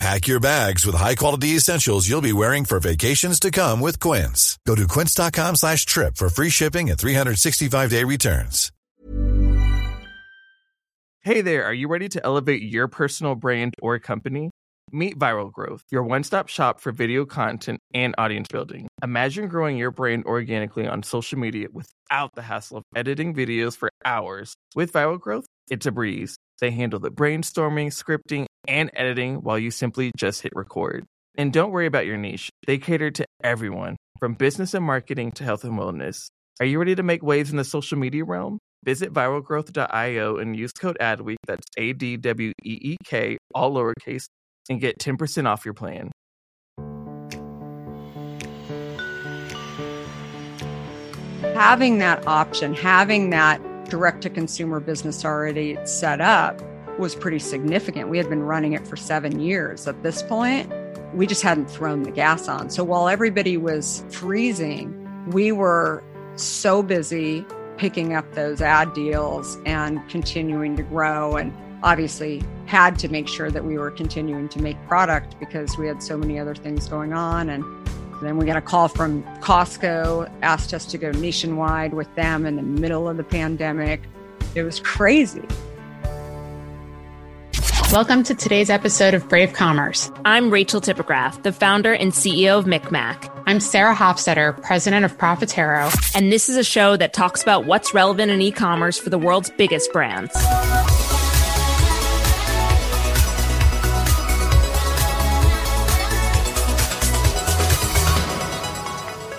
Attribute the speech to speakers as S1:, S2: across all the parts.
S1: Pack your bags with high-quality essentials you'll be wearing for vacations to come with Quince. Go to quince.com slash trip for free shipping and 365-day returns.
S2: Hey there, are you ready to elevate your personal brand or company? Meet Viral Growth, your one-stop shop for video content and audience building. Imagine growing your brand organically on social media without the hassle of editing videos for hours. With Viral Growth, it's a breeze. They handle the brainstorming, scripting, and editing while you simply just hit record. And don't worry about your niche. They cater to everyone, from business and marketing to health and wellness. Are you ready to make waves in the social media realm? Visit viralgrowth.io and use code ADWEEK, that's A D W E E K, all lowercase, and get 10% off your plan.
S3: Having that option, having that direct to consumer business already set up was pretty significant. We had been running it for seven years at this point. We just hadn't thrown the gas on. So while everybody was freezing, we were so busy picking up those ad deals and continuing to grow and obviously had to make sure that we were continuing to make product because we had so many other things going on and then we got a call from Costco, asked us to go nationwide with them in the middle of the pandemic. It was crazy.
S4: Welcome to today's episode of Brave Commerce.
S5: I'm Rachel Tipograph, the founder and CEO of MikMak.
S4: I'm Sarah Hofstetter, president of Profitero.
S5: And this is a show that talks about what's relevant in e commerce for the world's biggest brands.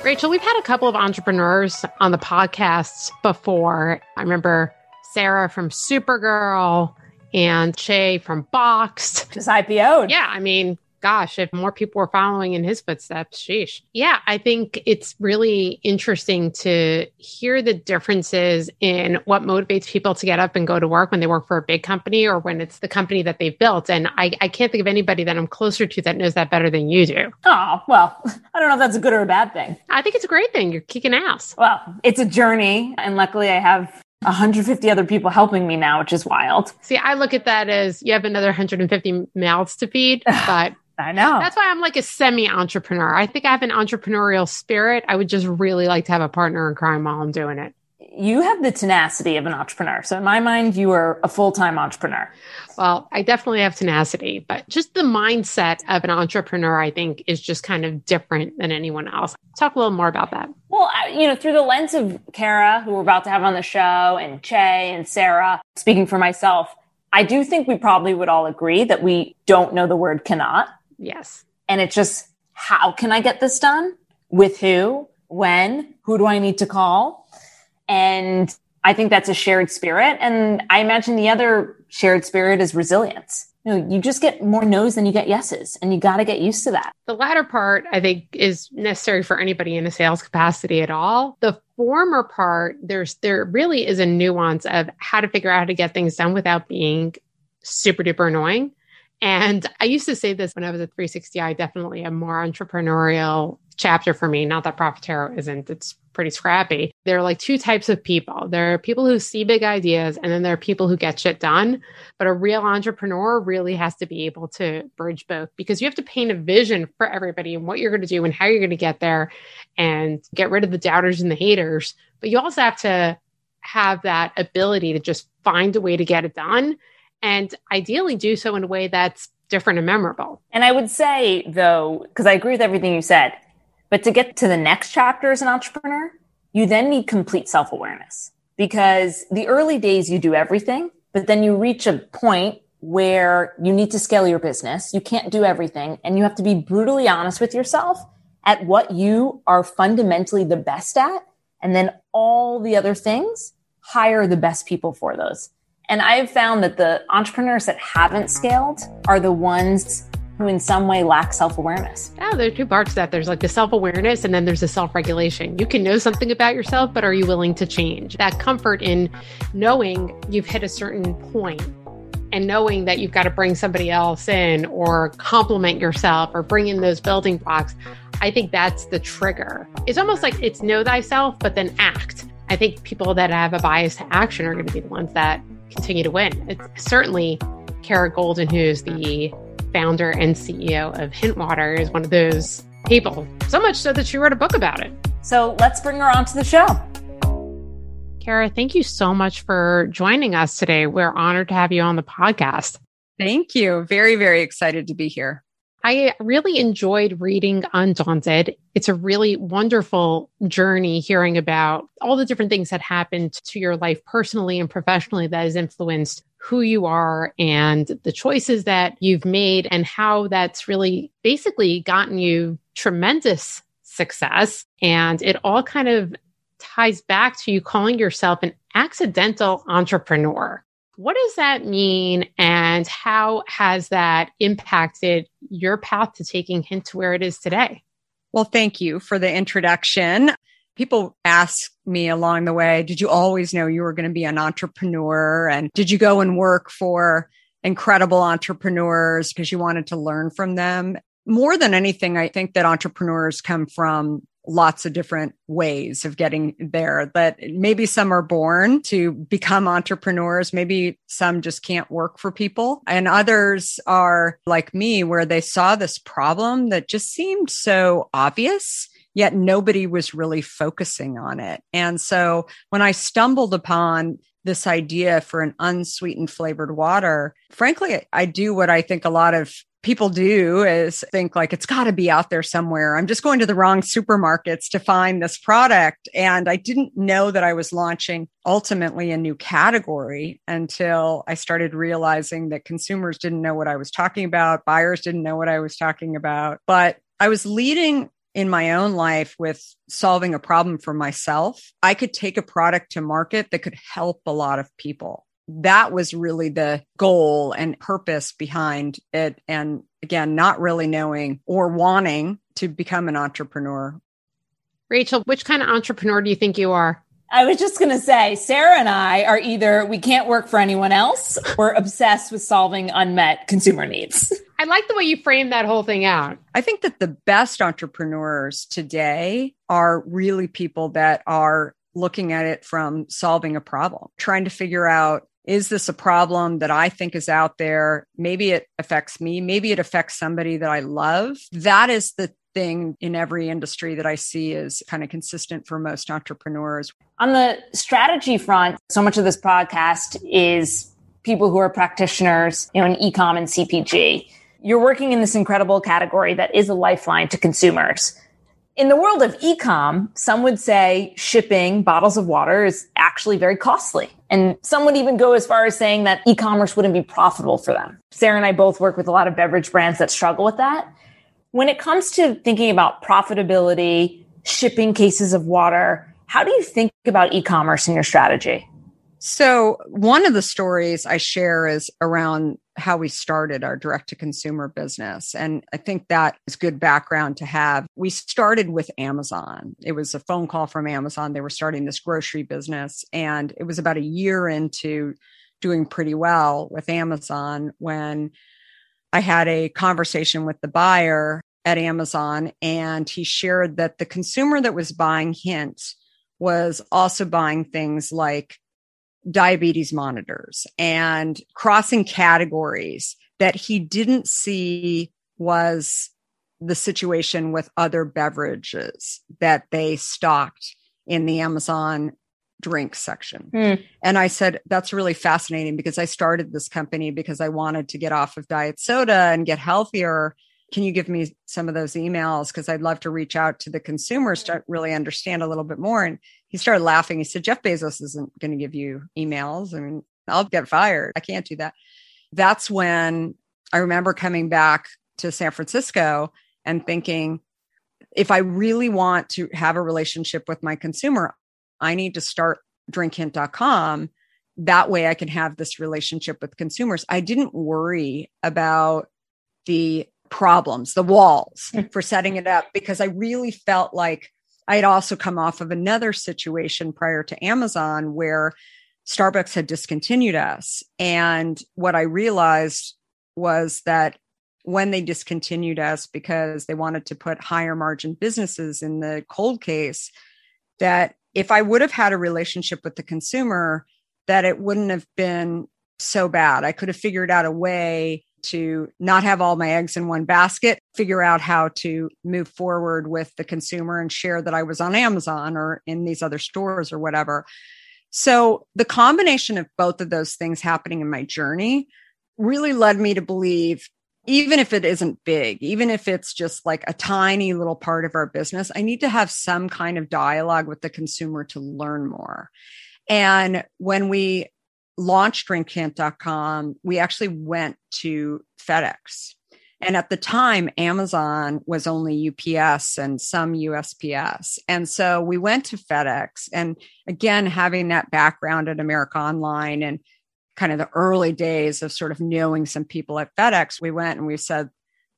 S4: Rachel, we've had a couple of entrepreneurs on the podcasts before. I remember Sarah from Supergirl and Shay from Boxed.
S5: Just IPO'd.
S4: Yeah, I mean, gosh, if more people were following in his footsteps, sheesh. Yeah, I think it's really interesting to hear the differences in what motivates people to get up and go to work when they work for a big company or when it's the company that they've built. And I, I can't think of anybody that I'm closer to that knows that better than you do.
S5: Oh, well, I don't know if that's a good or a bad thing.
S4: I think it's a great thing. You're kicking ass.
S5: Well, it's a journey. And luckily, I have 150 other people helping me now, which is wild.
S4: See, I look at that as you have another 150 mouths to feed, but
S5: I know.
S4: That's why I'm like a semi entrepreneur. I think I have an entrepreneurial spirit. I would just really like to have a partner in crime while I'm doing it.
S5: You have the tenacity of an entrepreneur. So, in my mind, you are a full time entrepreneur.
S4: Well, I definitely have tenacity, but just the mindset of an entrepreneur, I think, is just kind of different than anyone else. Talk a little more about that.
S5: Well, you know, through the lens of Kara, who we're about to have on the show, and Che and Sarah, speaking for myself, I do think we probably would all agree that we don't know the word cannot.
S4: Yes.
S5: And it's just, how can I get this done? With who? When? Who do I need to call? And I think that's a shared spirit. And I imagine the other shared spirit is resilience. You know, you just get more no's than you get yeses, and you got to get used to that.
S4: The latter part, I think, is necessary for anybody in a sales capacity at all. The former part, there's there really is a nuance of how to figure out how to get things done without being super duper annoying. And I used to say this when I was at 360i, definitely a more entrepreneurial chapter for me. Not that Profitero isn't, it's pretty scrappy. There are like two types of people. There are people who see big ideas, and then there are people who get shit done. But a real entrepreneur really has to be able to bridge both because you have to paint a vision for everybody and what you're going to do and how you're going to get there and get rid of the doubters and the haters. But you also have to have that ability to just find a way to get it done and ideally do so in a way that's different and memorable.
S5: And I would say, though, because I agree with everything you said, but to get to the next chapter as an entrepreneur, you then need complete self awareness because the early days you do everything, but then you reach a point where you need to scale your business. You can't do everything and you have to be brutally honest with yourself at what you are fundamentally the best at. And then all the other things, hire the best people for those. And I've found that the entrepreneurs that haven't scaled are the ones who in some way lack self awareness.
S4: Yeah, there are two parts to that. There's like the self awareness and then there's the self regulation. You can know something about yourself, but are you willing to change? That comfort in knowing you've hit a certain point and knowing that you've got to bring somebody else in or compliment yourself or bring in those building blocks. I think that's the trigger. It's almost like it's know thyself, but then act. I think people that have a bias to action are going to be the ones that continue to win. It's certainly Kara Goldin, who's the founder and CEO of Hintwater, is one of those people. So much so that she wrote a book about it.
S5: So let's bring her onto the show.
S4: Kara, thank you so much for joining us today. We're honored to have you on the podcast.
S3: Thank you. Very, very excited to be here.
S4: I really enjoyed reading Undaunted. It's a really wonderful journey hearing about all the different things that happened to your life personally and professionally that has influenced who you are and the choices that you've made and how that's really basically gotten you tremendous success. And it all kind of ties back to you calling yourself an accidental entrepreneur. What does that mean, and how has that impacted your path to taking Hint to where it is today?
S3: Well, thank you for the introduction. People ask me along the way, did you always know you were going to be an entrepreneur? And did you go and work for incredible entrepreneurs because you wanted to learn from them? More than anything, I think that entrepreneurs come from lots of different ways of getting there that maybe some are born to become entrepreneurs maybe some just can't work for people and others are like me where they saw this problem that just seemed so obvious yet nobody was really focusing on it and so when i stumbled upon this idea for an unsweetened flavored water frankly i do what i think a lot of people do is think like it's got to be out there somewhere. I'm just going to the wrong supermarkets to find this product. And I didn't know that I was launching ultimately a new category until I started realizing that consumers didn't know what I was talking about, buyers didn't know what I was talking about. But I was leading in my own life with solving a problem for myself. I could take a product to market that could help a lot of people that was really the goal and purpose behind it. And again, not really knowing or wanting to become an entrepreneur.
S4: Rachel, which kind of entrepreneur do you think you are?
S5: I was just going to say, Sarah and I are either we can't work for anyone else or obsessed with solving unmet consumer needs.
S4: I like the way you frame that whole thing out.
S3: I think that the best entrepreneurs today are really people that are looking at it from solving a problem, trying to figure out is this a problem that I think is out there? Maybe it affects me. Maybe it affects somebody that I love. That is the thing in every industry that I see is kind of consistent for most entrepreneurs.
S5: On the strategy front, so much of this podcast is people who are practitioners, you know, in ecom and CPG. You're working in this incredible category that is a lifeline to consumers. In the world of ecom, some would say shipping bottles of water is actually very costly. And some would even go as far as saying that e-commerce wouldn't be profitable for them. Sarah and I both work with a lot of beverage brands that struggle with that. When it comes to thinking about profitability, shipping cases of water, how do you think about e-commerce in your strategy?
S3: So, one of the stories I share is around how we started our direct to consumer business. And I think that is good background to have. We started with Amazon. It was a phone call from Amazon. They were starting this grocery business. And it was about a year into doing pretty well with Amazon when I had a conversation with the buyer at Amazon. And he shared that the consumer that was buying Hint was also buying things like diabetes monitors and crossing categories that he didn't see was the situation with other beverages that they stocked in the Amazon drink section. Mm. And I said, that's really fascinating because I started this company because I wanted to get off of diet soda and get healthier. Can you give me some of those emails? Because I'd love to reach out to the consumers to really understand a little bit more. And he started laughing. He said, Jeff Bezos isn't going to give you emails. I mean, I'll get fired. I can't do that. That's when I remember coming back to San Francisco and thinking, if I really want to have a relationship with my consumer, I need to start drinkhint.com. That way I can have this relationship with consumers. I didn't worry about the problems, the walls hmm. for setting it up, because I really felt like I had also come off of another situation prior to Amazon where Starbucks had discontinued us. And what I realized was that when they discontinued us because they wanted to put higher margin businesses in the cold case, that if I would have had a relationship with the consumer, that it wouldn't have been so bad. I could have figured out a way to not have all my eggs in one basket, figure out how to move forward with the consumer and share that I was on Amazon or in these other stores or whatever. So the combination of both of those things happening in my journey really led me to believe even if it isn't big, even if it's just like a tiny little part of our business, I need to have some kind of dialogue with the consumer to learn more. And when we launched drinkhint.com, we actually went to FedEx. And at the time, Amazon was only UPS and some USPS. And so we went to FedEx. And again, having that background at America Online and kind of the early days of sort of knowing some people at FedEx, we went and we said,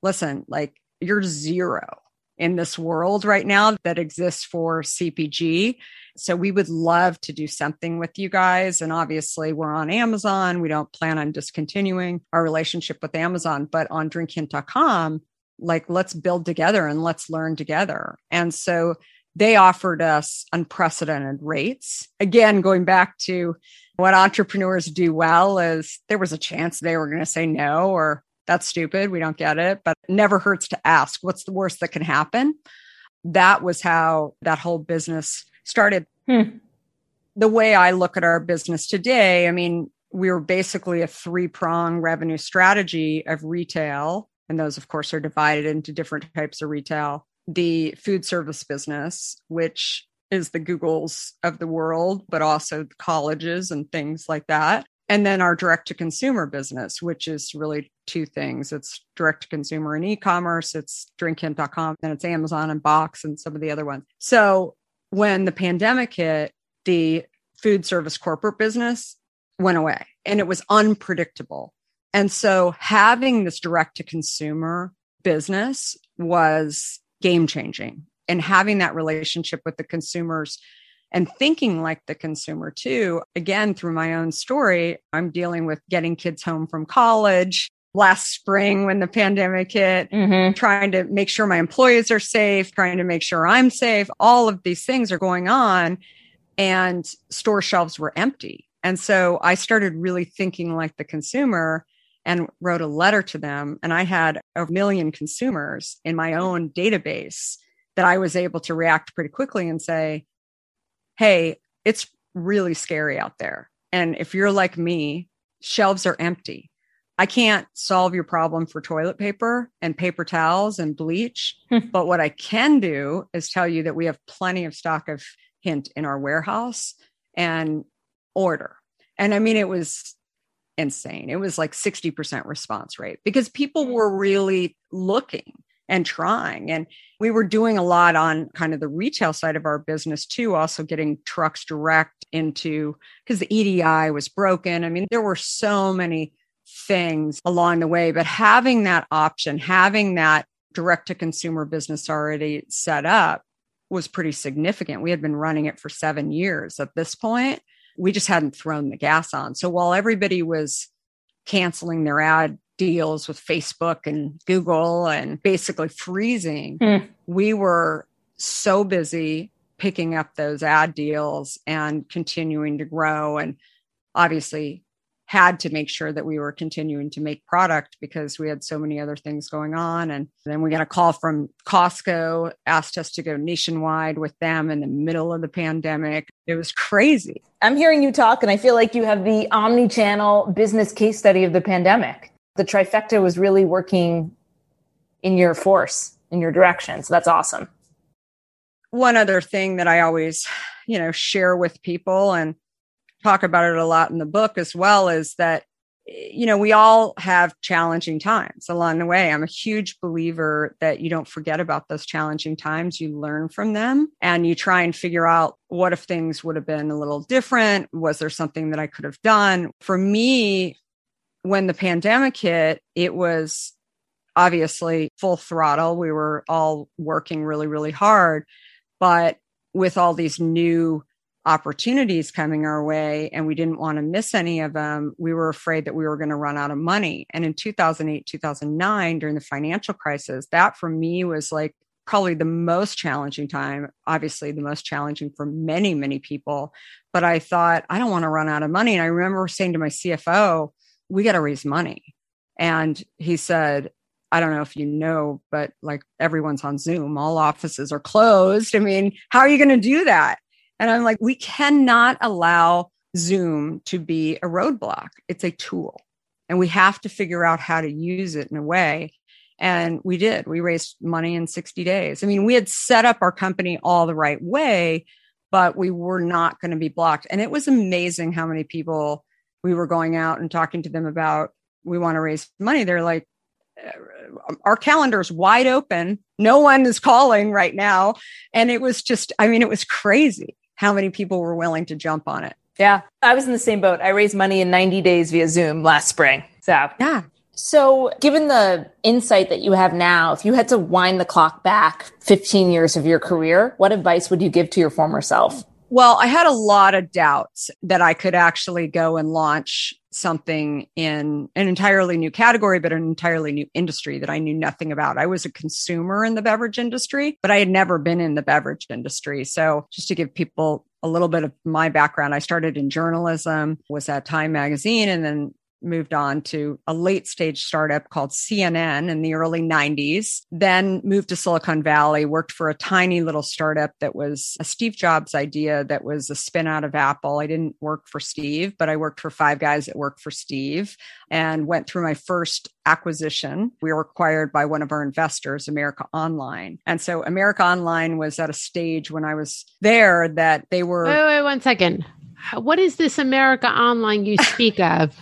S3: listen, like you're zero in this world right now that exists for CPG. So we would love to do something with you guys. And obviously, we're on Amazon. We don't plan on discontinuing our relationship with Amazon, but on drinkhint.com, like let's build together and let's learn together. And so they offered us unprecedented rates. Again, going back to what entrepreneurs do well is there was a chance they were going to say no or that's stupid. We don't get it, but it never hurts to ask what's the worst that can happen. That was how that whole business started. Hmm. The way I look at our business today, I mean, we were basically a three prong revenue strategy of retail. And those, of course, are divided into different types of retail. The food service business, which is the Googles of the world, but also colleges and things like that. And then our direct to consumer business, which is really two things. It's direct to consumer and e-commerce, it's drinkhint.com, and it's Amazon and Box and some of the other ones. So when the pandemic hit, the food service corporate business went away and it was unpredictable. And so having this direct to consumer business was game changing and having that relationship with the consumers and thinking like the consumer too. Again, through my own story, I'm dealing with getting kids home from college last spring when the pandemic hit, mm-hmm. trying to make sure my employees are safe, trying to make sure I'm safe. All of these things are going on, and store shelves were empty. And so I started really thinking like the consumer and wrote a letter to them. And I had a million consumers in my own database that I was able to react pretty quickly and say, Hey, it's really scary out there. And if you're like me, shelves are empty. I can't solve your problem for toilet paper and paper towels and bleach. Hmm. but what I can do is tell you that we have plenty of stock of hint in our warehouse and order. And I mean, it was insane. It was like 60% response rate because people were really looking and trying. And we were doing a lot on kind of the retail side of our business too, also getting trucks direct into because the EDI was broken. I mean, there were so many things along the way, but having that option, having that direct to consumer business already set up was pretty significant. We had been running it for seven years at this point. We just hadn't thrown the gas on. So while everybody was canceling their ad deals with Facebook and Google and basically freezing, mm. we were so busy picking up those ad deals and continuing to grow. And obviously, had to make sure that we were continuing to make product because we had so many other things going on. And then we got a call from Costco, asked us to go nationwide with them in the middle of the pandemic. It was crazy.
S5: I'm hearing you talk, and I feel like you have the omni channel business case study of the pandemic the trifecta was really working in your force, in your direction. So that's awesome.
S3: One other thing that I always, you know, share with people and talk about it a lot in the book as well is that you know, we all have challenging times along the way. I'm a huge believer that you don't forget about those challenging times. You learn from them and you try and figure out what if things would have been a little different? Was there something that I could have done? For me, when the pandemic hit, it was obviously full throttle. We were all working really, really hard. But with all these new opportunities coming our way and we didn't want to miss any of them, we were afraid that we were going to run out of money. And in 2008, 2009, during the financial crisis, that for me was like probably the most challenging time, obviously, the most challenging for many, many people. But I thought, I don't want to run out of money. And I remember saying to my CFO, we got to raise money. And he said, I don't know if you know, but like everyone's on Zoom, all offices are closed. I mean, how are you going to do that? And I'm like, we cannot allow Zoom to be a roadblock. It's a tool and we have to figure out how to use it in a way. And we did. We raised money in 60 days. I mean, we had set up our company all the right way, but we were not going to be blocked. And it was amazing how many people we were going out and talking to them about, we want to raise money. They're like, our calendar's wide open. No one is calling right now. And it was just, I mean, it was crazy how many people were willing to jump on it.
S5: Yeah. I was in the same boat. I raised money in 90 days via Zoom last spring. So,
S3: yeah.
S5: So, given the insight that you have now, if you had to wind the clock back 15 years of your career, what advice would you give to your former self?
S3: Well, I had a lot of doubts that I could actually go and launch something in an entirely new category, but an entirely new industry that I knew nothing about. I was a consumer in the beverage industry, but I had never been in the beverage industry. So just to give people a little bit of my background, I started in journalism, was at Time Magazine, and then moved on to a late stage startup called CNN in the early 90s, then moved to Silicon Valley, worked for a tiny little startup that was a Steve Jobs idea that was a spin out of Apple. I didn't work for Steve, but I worked for five guys that worked for Steve and went through my first acquisition. We were acquired by one of our investors, America Online. And so America Online was at a stage when I was there that they were.
S4: Wait, wait, one second. What is this America Online you speak of?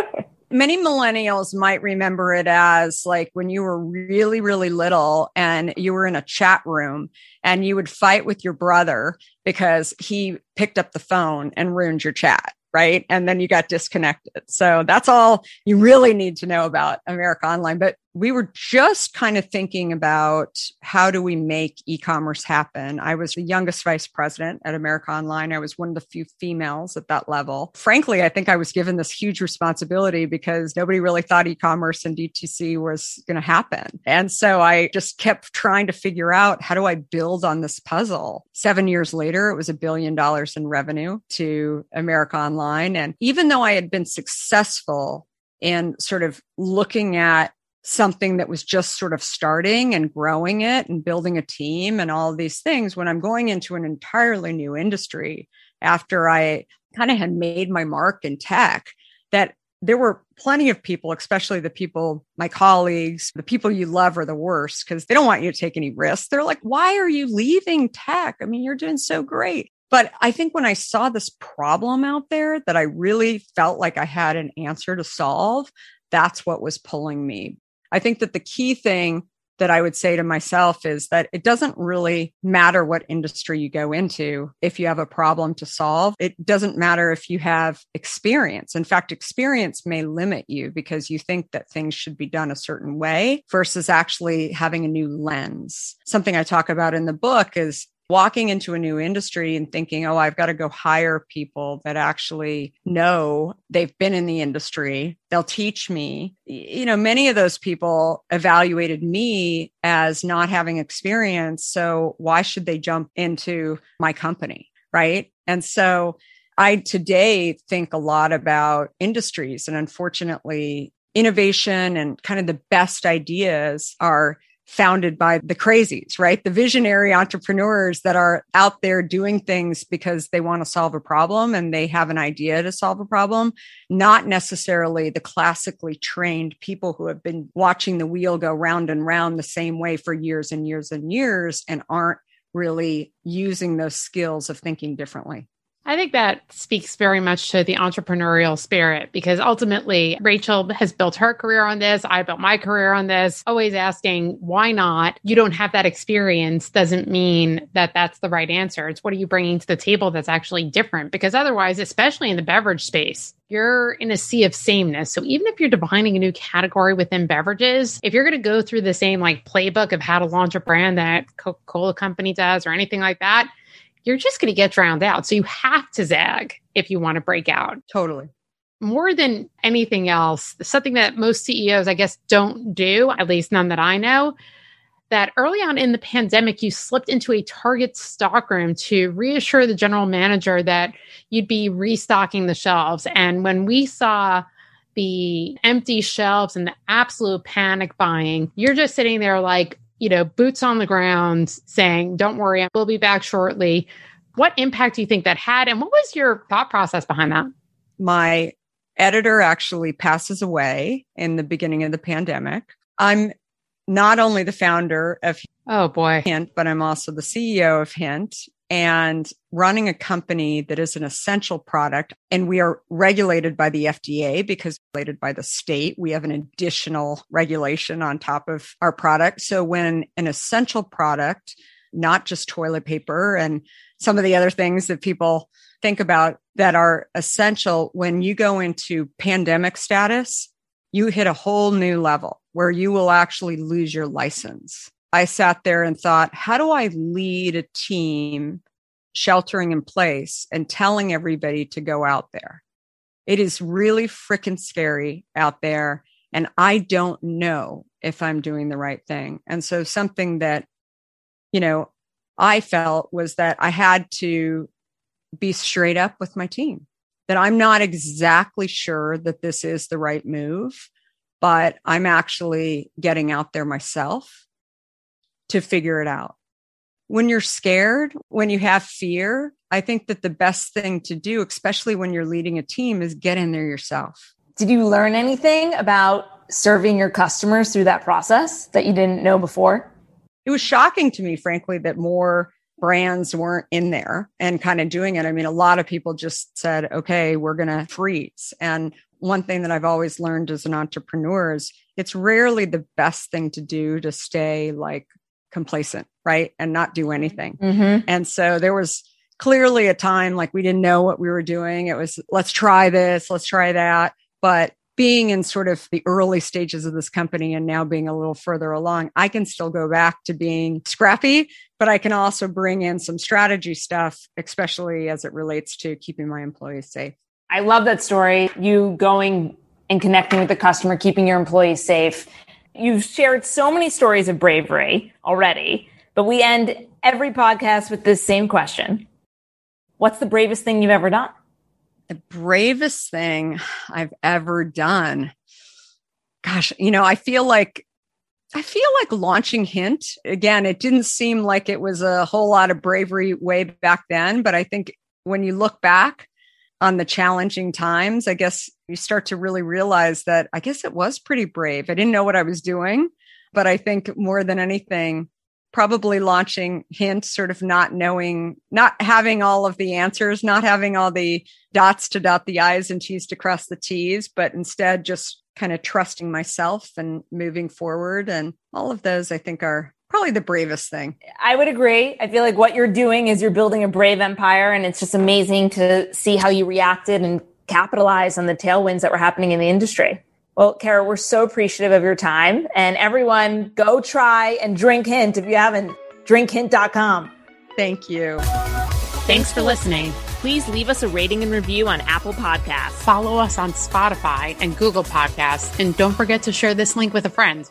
S3: Many millennials might remember it as like when you were really, really little and you were in a chat room and you would fight with your brother because he picked up the phone and ruined your chat right? And then you got disconnected. So that's all you really need to know about America Online. But we were just kind of thinking about how do we make e-commerce happen. I was the youngest vice president at America Online. I was one of the few females at that level. Frankly, I think I was given this huge responsibility because nobody really thought e-commerce and DTC was going to happen. And so I just kept trying to figure out how do I build on this puzzle. 7 years later, it was a billion dollars in revenue to America Online and even though I had been successful in sort of looking at something that was just sort of starting and growing it and building a team and all these things when I'm going into an entirely new industry after I kind of had made my mark in tech that there were plenty of people, especially the people, my colleagues, the people you love are the worst because they don't want you to take any risks. They're like, why are you leaving tech? I mean, you're doing so great. But I think when I saw this problem out there that I really felt like I had an answer to solve, that's what was pulling me I think that the key thing that I would say to myself is that it doesn't really matter what industry you go into if you have a problem to solve. It doesn't matter if you have experience. In fact, experience may limit you because you think that things should be done a certain way versus actually having a new lens. Something I talk about in the book is walking into a new industry and thinking, oh, I've got to go hire people that actually know they've been in the industry. They'll teach me. You know, many of those people evaluated me as not having experience. So why should they jump into my company? Right. And so I today think a lot about industries and unfortunately innovation and kind of the best ideas are founded by the crazies, right? The visionary entrepreneurs that are out there doing things because they want to solve a problem and they have an idea to solve a problem, not necessarily the classically trained people who have been watching the wheel go round and round the same way for years and years and years and aren't really using those skills of thinking differently.
S4: I think that speaks very much to the entrepreneurial spirit because ultimately Rachel has built her career on this. I built my career on this, always asking, why not? You don't have that experience doesn't mean that that's the right answer. It's what are you bringing to the table that's actually different? Because otherwise, especially in the beverage space, you're in a sea of sameness. So even if you're defining a new category within beverages, if you're going to go through the same like playbook of how to launch a brand that Coca-Cola company does or anything like that, you're just going to get drowned out. So you have to zag if you want to break out.
S3: Totally.
S4: More than anything else, something that most CEOs, I guess, don't do, at least none that I know, that early on in the pandemic, you slipped into a Target stockroom to reassure the general manager that you'd be restocking the shelves. And when we saw the empty shelves and the absolute panic buying, you're just sitting there like, you know, boots on the ground saying, don't worry, we'll be back shortly. What impact do you think that had? And what was your thought process behind that?
S3: My editor actually passes away in the beginning of the pandemic. I'm not only the founder of
S4: Oh boy.
S3: Hint, but I'm also the CEO of Hint and running a company that is an essential product. And we are regulated by the FDA because regulated by the state. We have an additional regulation on top of our product. So when an essential product, not just toilet paper and some of the other things that people think about that are essential, when you go into pandemic status, you hit a whole new level where you will actually lose your license. I sat there and thought, how do I lead a team sheltering in place and telling everybody to go out there? It is really freaking scary out there. And I don't know if I'm doing the right thing. And so something that, you know, I felt was that I had to be straight up with my team that I'm not exactly sure that this is the right move, but I'm actually getting out there myself to figure it out. When you're scared, when you have fear, I think that the best thing to do, especially when you're leading a team, is get in there yourself.
S5: Did you learn anything about serving your customers through that process that you didn't know before?
S3: It was shocking to me, frankly, that more brands weren't in there and kind of doing it. I mean, a lot of people just said, okay, we're going to freeze. And one thing that I've always learned as an entrepreneur is it's rarely the best thing to do to stay like complacent, right? And not do anything. Mm-hmm. And so there was clearly a time like we didn't know what we were doing. It was, let's try this, let's try that. But being in sort of the early stages of this company and now being a little further along, I can still go back to being scrappy, but I can also bring in some strategy stuff, especially as it relates to keeping my employees safe.
S5: I love that story. You going and connecting with the customer, keeping your employees safe. You've shared so many stories of bravery already, but we end every podcast with this same question. What's the bravest thing you've ever done?
S3: The bravest thing I've ever done. Gosh, you know, I feel like I feel like launching Hint again, it didn't seem like it was a whole lot of bravery way back then, but I think when you look back, on the challenging times, I guess you start to really realize that I guess it was pretty brave. I didn't know what I was doing, but I think more than anything, probably launching Hint, sort of not knowing, not having all of the answers, not having all the dots to dot the I's and T's to cross the T's, but instead just kind of trusting myself and moving forward. And all of those I think are probably the bravest thing.
S5: I would agree. I feel like what you're doing is you're building a brave empire, and it's just amazing to see how you reacted and capitalize on the tailwinds that were happening in the industry. Well, Kara, we're so appreciative of your time. And everyone, go try and drink Hint if you haven't. Drinkhint.com.
S3: Thank you.
S6: Thanks for listening. Please leave us a rating and review on Apple Podcasts.
S4: Follow us on Spotify and Google Podcasts. And don't forget to share this link with a friend.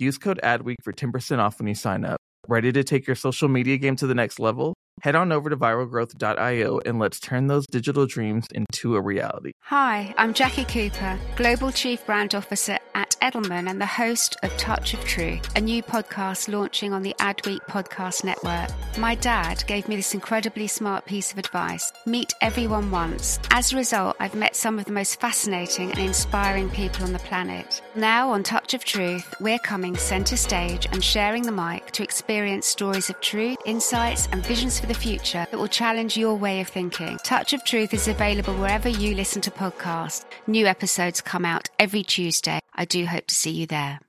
S2: Use code ADWEEK for 10% off when you sign up. Ready to take your social media game to the next level? Head on over to viralgrowth.io and let's turn those digital dreams into a reality.
S7: Hi, I'm Jackie Cooper, Global Chief Brand Officer at Edelman and the host of Touch of Truth, a new podcast launching on the Adweek Podcast Network. My dad gave me this incredibly smart piece of advice meet everyone once. As a result, I've met some of the most fascinating and inspiring people on the planet. Now, on Touch of Truth, we're coming center stage and sharing the mic to experience stories of truth, insights, and visions for the future that will challenge your way of thinking. Touch of Truth is available wherever you listen to podcasts. New episodes come out every Tuesday. I do hope to see you there.